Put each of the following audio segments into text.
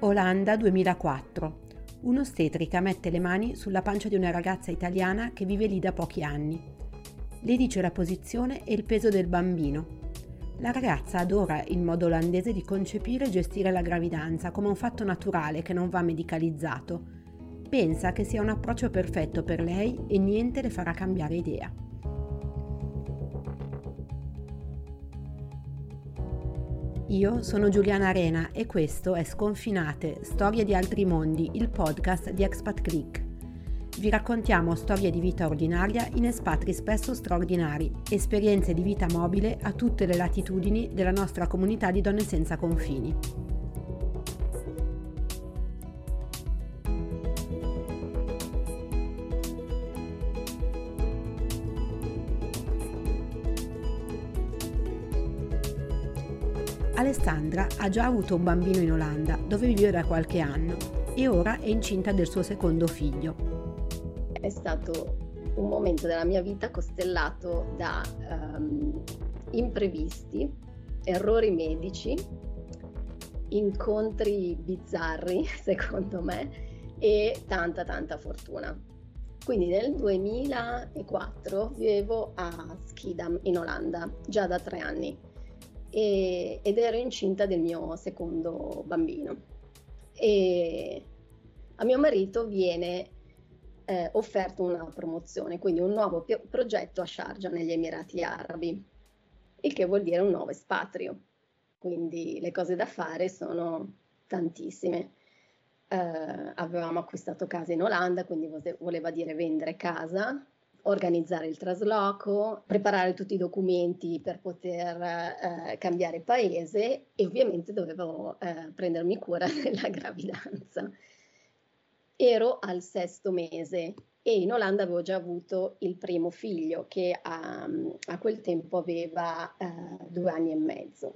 Olanda 2004. Un'ostetrica mette le mani sulla pancia di una ragazza italiana che vive lì da pochi anni. Le dice la posizione e il peso del bambino. La ragazza adora il modo olandese di concepire e gestire la gravidanza come un fatto naturale che non va medicalizzato. Pensa che sia un approccio perfetto per lei e niente le farà cambiare idea. Io sono Giuliana Arena e questo è Sconfinate, Storie di altri mondi, il podcast di Expat Click. Vi raccontiamo storie di vita ordinaria in espatri spesso straordinari, esperienze di vita mobile a tutte le latitudini della nostra comunità di donne senza confini. Alessandra ha già avuto un bambino in Olanda, dove vive da qualche anno, e ora è incinta del suo secondo figlio. È stato un momento della mia vita costellato da um, imprevisti, errori medici, incontri bizzarri, secondo me, e tanta tanta fortuna. Quindi nel 2004 vivevo a Schiedam in Olanda, già da tre anni e, ed ero incinta del mio secondo bambino. E a mio marito viene eh, offerto una promozione, quindi un nuovo pi- progetto a Sharjah negli Emirati Arabi, il che vuol dire un nuovo espatrio. Quindi le cose da fare sono tantissime. Eh, avevamo acquistato casa in Olanda, quindi voleva dire vendere casa, organizzare il trasloco, preparare tutti i documenti per poter eh, cambiare paese e ovviamente dovevo eh, prendermi cura della gravidanza. Ero al sesto mese e in Olanda avevo già avuto il primo figlio che a, a quel tempo aveva eh, due anni e mezzo.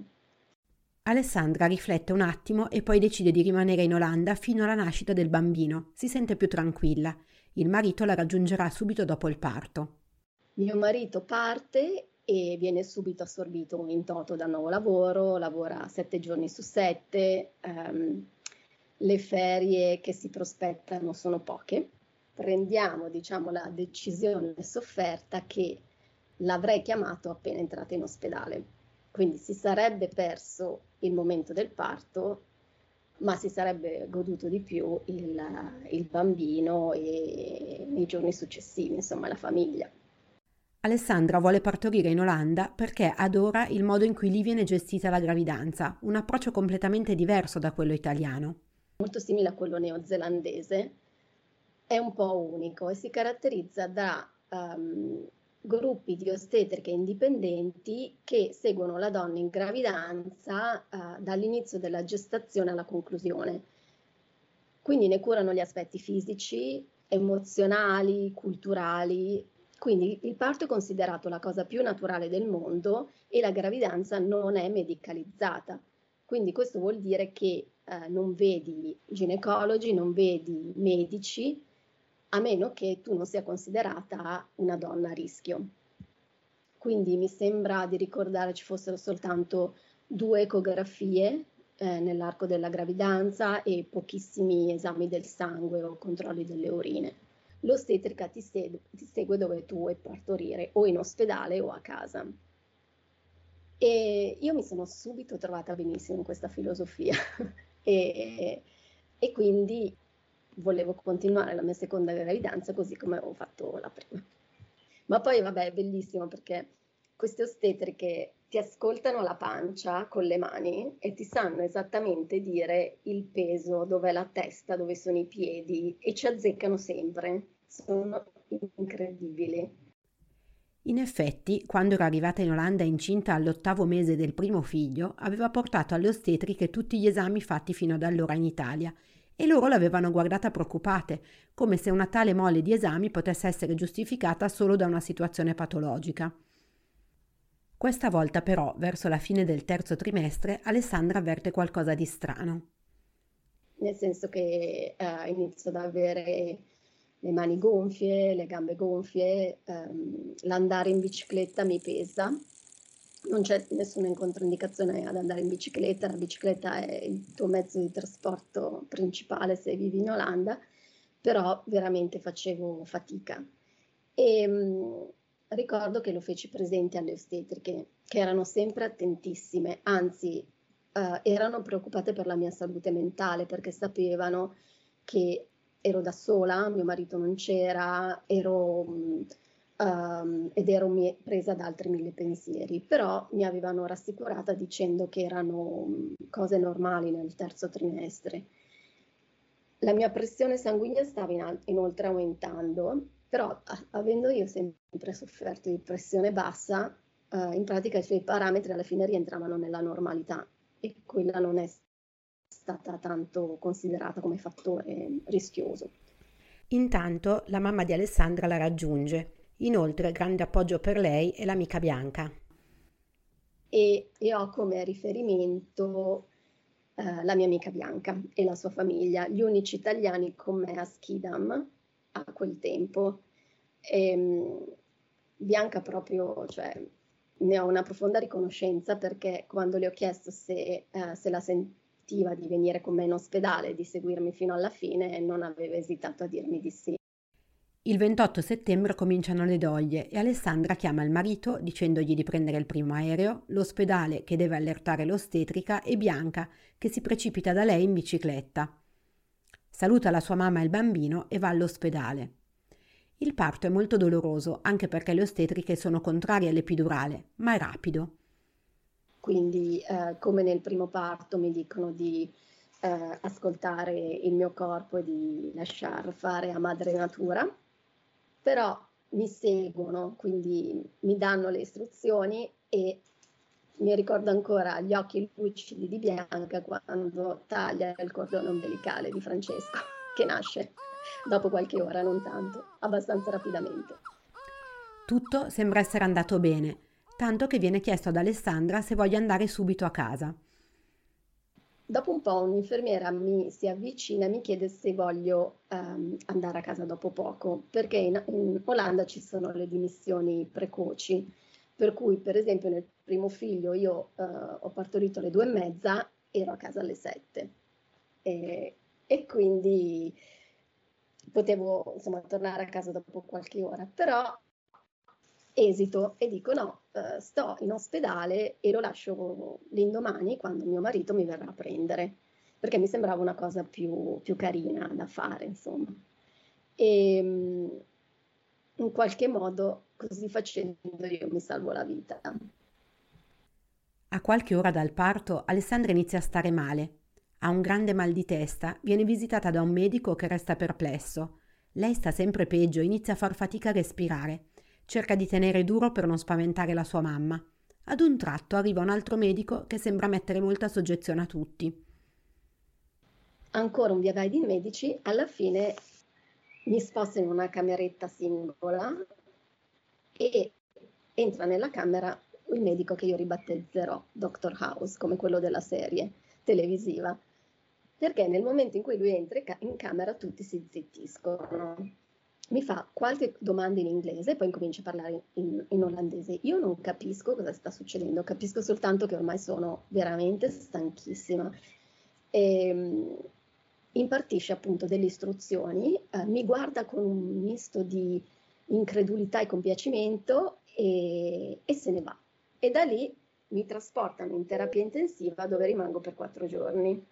Alessandra riflette un attimo e poi decide di rimanere in Olanda fino alla nascita del bambino. Si sente più tranquilla il marito la raggiungerà subito dopo il parto. Mio marito parte e viene subito assorbito in toto dal nuovo lavoro, lavora sette giorni su sette, um, le ferie che si prospettano sono poche. Prendiamo diciamo, la decisione sofferta che l'avrei chiamato appena entrata in ospedale. Quindi si sarebbe perso il momento del parto ma si sarebbe goduto di più il, il bambino e nei giorni successivi, insomma, la famiglia. Alessandra vuole partorire in Olanda perché adora il modo in cui lì viene gestita la gravidanza, un approccio completamente diverso da quello italiano. Molto simile a quello neozelandese, è un po' unico e si caratterizza da um, gruppi di ostetriche indipendenti che seguono la donna in gravidanza uh, dall'inizio della gestazione alla conclusione. Quindi ne curano gli aspetti fisici, emozionali, culturali. Quindi il parto è considerato la cosa più naturale del mondo e la gravidanza non è medicalizzata. Quindi questo vuol dire che uh, non vedi ginecologi, non vedi medici, a meno che tu non sia considerata una donna a rischio. Quindi mi sembra di ricordare ci fossero soltanto due ecografie eh, nell'arco della gravidanza e pochissimi esami del sangue o controlli delle urine. L'ostetrica ti, se- ti segue dove tu vuoi partorire, o in ospedale o a casa. E io mi sono subito trovata benissimo in questa filosofia e, e quindi volevo continuare la mia seconda gravidanza così come avevo fatto la prima. Ma poi vabbè è bellissimo perché queste ostetriche ti ascoltano la pancia con le mani e ti sanno esattamente dire il peso, dov'è la testa, dove sono i piedi e ci azzeccano sempre. Sono incredibili. In effetti, quando era arrivata in Olanda incinta all'ottavo mese del primo figlio, aveva portato alle ostetriche tutti gli esami fatti fino ad allora in Italia e loro l'avevano guardata preoccupate, come se una tale mole di esami potesse essere giustificata solo da una situazione patologica. Questa volta però, verso la fine del terzo trimestre, Alessandra avverte qualcosa di strano. Nel senso che eh, inizio ad avere le mani gonfie, le gambe gonfie, ehm, l'andare in bicicletta mi pesa non c'è nessuna controindicazione ad andare in bicicletta, la bicicletta è il tuo mezzo di trasporto principale se vivi in Olanda, però veramente facevo fatica. E mh, mm, ricordo che lo feci presente alle ostetriche, che erano sempre attentissime, anzi uh, erano preoccupate per la mia salute mentale perché sapevano che ero da sola, mio marito non c'era, ero... Mh, um, ed ero mi- presa da altri mille pensieri, però mi avevano rassicurata dicendo che erano mm, cose normali nel terzo trimestre. La mia pressione sanguigna stava in al- inoltre aumentando, però a- avendo io sempre sofferto di pressione bassa, uh, in pratica i suoi parametri alla fine rientravano nella normalità e quella non è stata tanto considerata come fattore rischioso. Intanto la mamma di Alessandra la raggiunge Inoltre grande appoggio per lei è l'amica Bianca. E, e ho come riferimento eh, la mia amica Bianca e la sua famiglia, gli unici italiani con me a Skidam a quel tempo. E, ehm, Bianca proprio, cioè, ne ho una profonda riconoscenza perché quando le ho chiesto se, eh, se la sentiva di venire con me in ospedale, di seguirmi fino alla fine, non aveva esitato a dirmi di sì. Il 28 settembre cominciano le doglie e Alessandra chiama il marito dicendogli di prendere il primo aereo, l'ospedale che deve allertare l'ostetrica e Bianca che si precipita da lei in bicicletta. Saluta la sua mamma e il bambino e va all'ospedale. Il parto è molto doloroso anche perché le ostetriche sono contrarie all'epidurale, ma è rapido. Quindi eh, come nel primo parto mi dicono di eh, ascoltare il mio corpo e di lasciar fare a madre natura però mi seguono, quindi mi danno le istruzioni e mi ricordo ancora gli occhi lucidi di Bianca quando taglia il cordone ombelicale di Francesco, che nasce dopo qualche ora, non tanto, abbastanza rapidamente. Tutto sembra essere andato bene, tanto che viene chiesto ad Alessandra se voglia andare subito a casa. Dopo un po' un'infermiera mi si avvicina e mi chiede se voglio um, andare a casa dopo poco, perché in, in, Olanda ci sono le dimissioni precoci, per cui per esempio nel primo figlio io uh, ho partorito alle due e mezza, ero a casa alle sette. E, e quindi potevo insomma tornare a casa dopo qualche ora, però esito e dico no, eh, sto in ospedale e lo lascio l'indomani quando mio marito mi verrà a prendere, perché mi sembrava una cosa più, più carina da fare, insomma. E mm, in qualche modo, così facendo, io mi salvo la vita. A qualche ora dal parto, Alessandra inizia a stare male. Ha un grande mal di testa, viene visitata da un medico che resta perplesso. Lei sta sempre peggio, inizia a far fatica a respirare. Cerca di tenere duro per non spaventare la sua mamma. Ad un tratto arriva un altro medico che sembra mettere molta soggezione a tutti. Ancora un via vai di medici, alla fine mi sposta in una cameretta singola e entra nella camera il medico che io ribattezzerò Dr. House, come quello della serie televisiva, perché nel momento in cui lui entra in camera tutti si zittiscono mi fa qualche domanda in inglese e poi incomincia a parlare in, in, olandese. Io non capisco cosa sta succedendo, capisco soltanto che ormai sono veramente stanchissima. E, ehm, impartisce appunto delle istruzioni, eh, mi guarda con un misto di incredulità e compiacimento e, e se ne va. E da lì mi trasportano in terapia intensiva dove rimango per quattro giorni.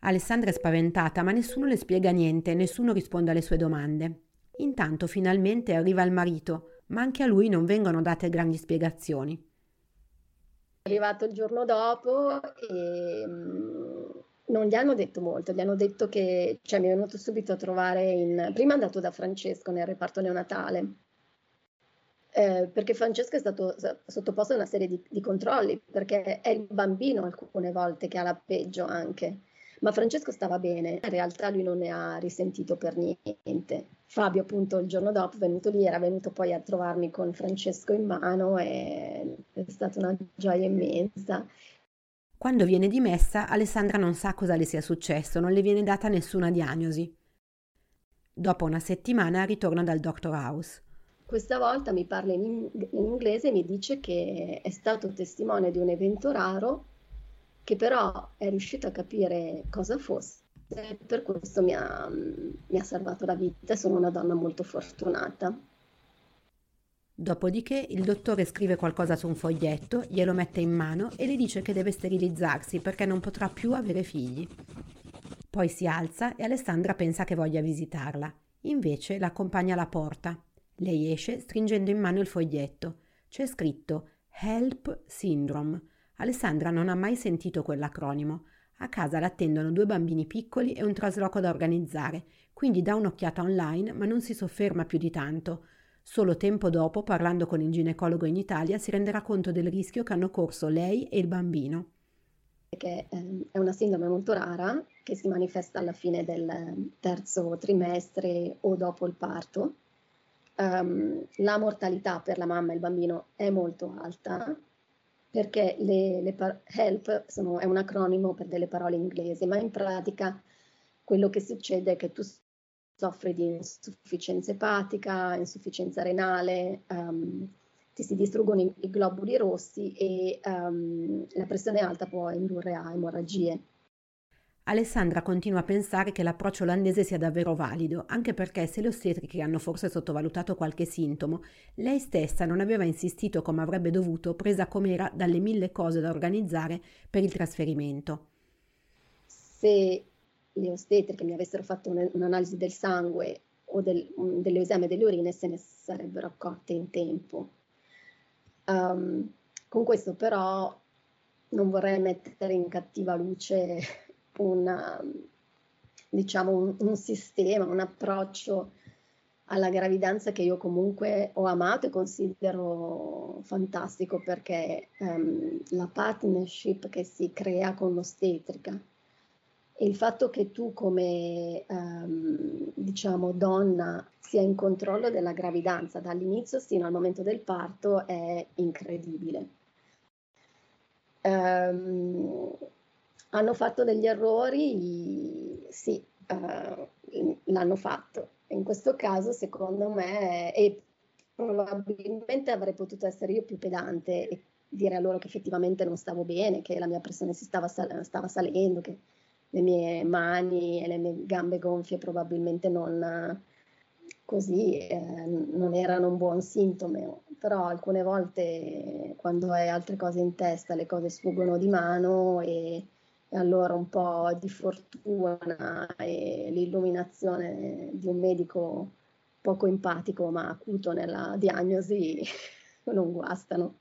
Alessandra è spaventata, ma nessuno le spiega niente, nessuno risponde alle sue domande. Intanto finalmente arriva il marito, ma anche a lui non vengono date grandi spiegazioni. È arrivato il giorno dopo e mm, non gli hanno detto molto, gli hanno detto che cioè, mi è venuto subito a trovare in... Prima è andato da Francesco nel reparto neonatale, eh, perché Francesco è stato sottoposto a una serie di, di, controlli, perché è il bambino alcune volte che ha la peggio anche ma Francesco stava bene, in realtà lui non ne ha risentito per niente. Fabio appunto il giorno dopo è venuto lì, era venuto poi a trovarmi con Francesco in mano e è stata una gioia immensa. Quando viene dimessa, Alessandra non sa cosa le sia successo, non le viene data nessuna diagnosi. Dopo una settimana ritorna dal Dr. House. questa volta mi parla in, in inglese e mi dice che è stato testimone di un evento raro, che però è riuscito a capire cosa fosse. E per questo mi ha, mi ha salvato la vita sono una donna molto fortunata. Dopodiché il dottore scrive qualcosa su un foglietto, glielo mette in mano e le dice che deve sterilizzarsi perché non potrà più avere figli. Poi si alza e Alessandra pensa che voglia visitarla. Invece l'accompagna alla porta. Lei esce stringendo in mano il foglietto. C'è scritto Help Syndrome. Alessandra non ha mai sentito quell'acronimo. A casa l'attendono due bambini piccoli e un trasloco da organizzare, quindi dà un'occhiata online ma non si sofferma più di tanto. Solo tempo dopo, parlando con il ginecologo in Italia, si renderà conto del rischio che hanno corso lei e il bambino. Che ehm, è una sindrome molto rara che si manifesta alla fine del terzo trimestre o dopo il parto. Um, la mortalità per la mamma e il bambino è molto alta perché le, le par- HELP sono, è un acronimo per delle parole inglesi, ma in pratica quello che succede è che tu soffri di insufficienza epatica, insufficienza renale, um, ti si distruggono i, i globuli rossi e um, la pressione alta può indurre a emorragie. Alessandra continua a pensare che l'approccio olandese sia davvero valido, anche perché se le ostetriche hanno forse sottovalutato qualche sintomo, lei stessa non aveva insistito come avrebbe dovuto, presa com'era dalle mille cose da organizzare per il trasferimento. Se le ostetriche mi avessero fatto un, un'analisi del sangue o del, um, dell'esame delle urine, se ne sarebbero accorte in tempo. Um, con questo però non vorrei mettere in cattiva luce una, diciamo un, un sistema, un approccio alla gravidanza che io comunque ho amato e considero fantastico perché um, la partnership che si crea con l'ostetrica e il fatto che tu come um, diciamo donna sia in controllo della gravidanza dall'inizio fino al momento del parto è incredibile. Um, hanno fatto degli errori? Sì, uh, l'hanno fatto. In questo caso, secondo me, e probabilmente avrei potuto essere io più pedante e dire a loro che effettivamente non stavo bene, che la mia pressione si stava, sal- stava salendo, che le mie mani e le mie gambe gonfie probabilmente non così eh, non erano un buon sintomo, però alcune volte quando hai altre cose in testa le cose sfuggono di mano e e allora un po' di fortuna e l'illuminazione di un medico poco empatico ma acuto nella diagnosi non guastano.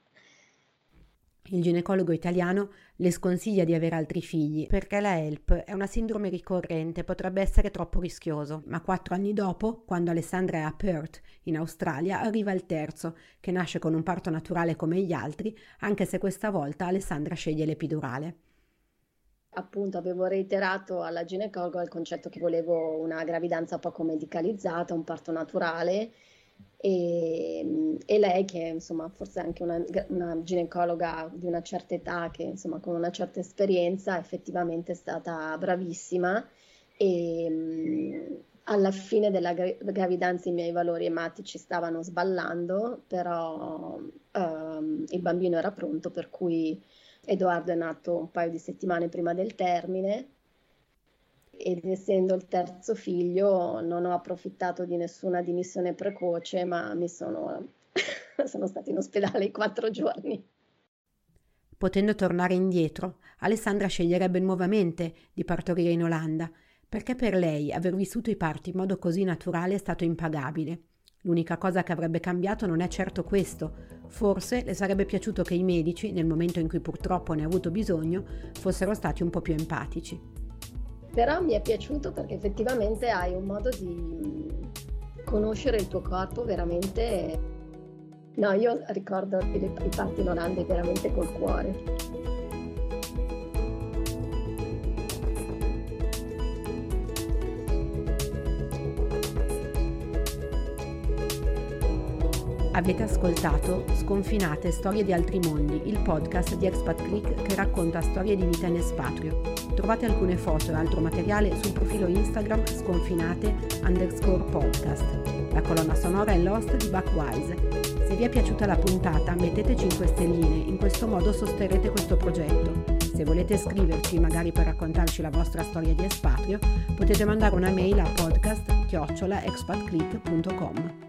Il ginecologo italiano le sconsiglia di avere altri figli perché la HELP è una sindrome ricorrente, potrebbe essere troppo rischioso. Ma quattro anni dopo, quando Alessandra è a Perth, in Australia, arriva il terzo, che nasce con un parto naturale come gli altri, anche se questa volta Alessandra sceglie l'epidurale appunto avevo reiterato alla ginecologa il concetto che volevo una gravidanza poco medicalizzata, un parto naturale. E, e lei che insomma forse anche una, una, ginecologa di una certa età che insomma con una certa esperienza effettivamente è stata bravissima. E alla fine della gravidanza i miei valori ematici stavano sballando però um, il bambino era pronto per cui Edoardo è nato un paio di settimane prima del termine ed essendo il terzo figlio non ho approfittato di nessuna dimissione precoce, ma mi sono, sono stata in ospedale i quattro giorni. Potendo tornare indietro, Alessandra sceglierebbe nuovamente di partorire in Olanda, perché per lei aver vissuto i parti in modo così naturale è stato impagabile. L'unica cosa che avrebbe cambiato non è certo questo. Forse le sarebbe piaciuto che i medici, nel momento in cui purtroppo ne ha avuto bisogno, fossero stati un po' più empatici. Però mi è piaciuto perché effettivamente hai un modo di conoscere il tuo corpo veramente... No, io ricordo i parti in Olanda veramente col cuore. Avete ascoltato Sconfinate Storie di altri mondi, il podcast di Expat Click che racconta storie di vita in espatrio. Trovate alcune foto e altro materiale sul profilo Instagram sconfinate underscore podcast. La colonna sonora è Lost di Buckwise. Se vi è piaciuta la puntata mettete 5 stelline, in questo modo sosterrete questo progetto. Se volete scriverci, magari per raccontarci la vostra storia di espatrio, potete mandare una mail a podcast-expatclick.com.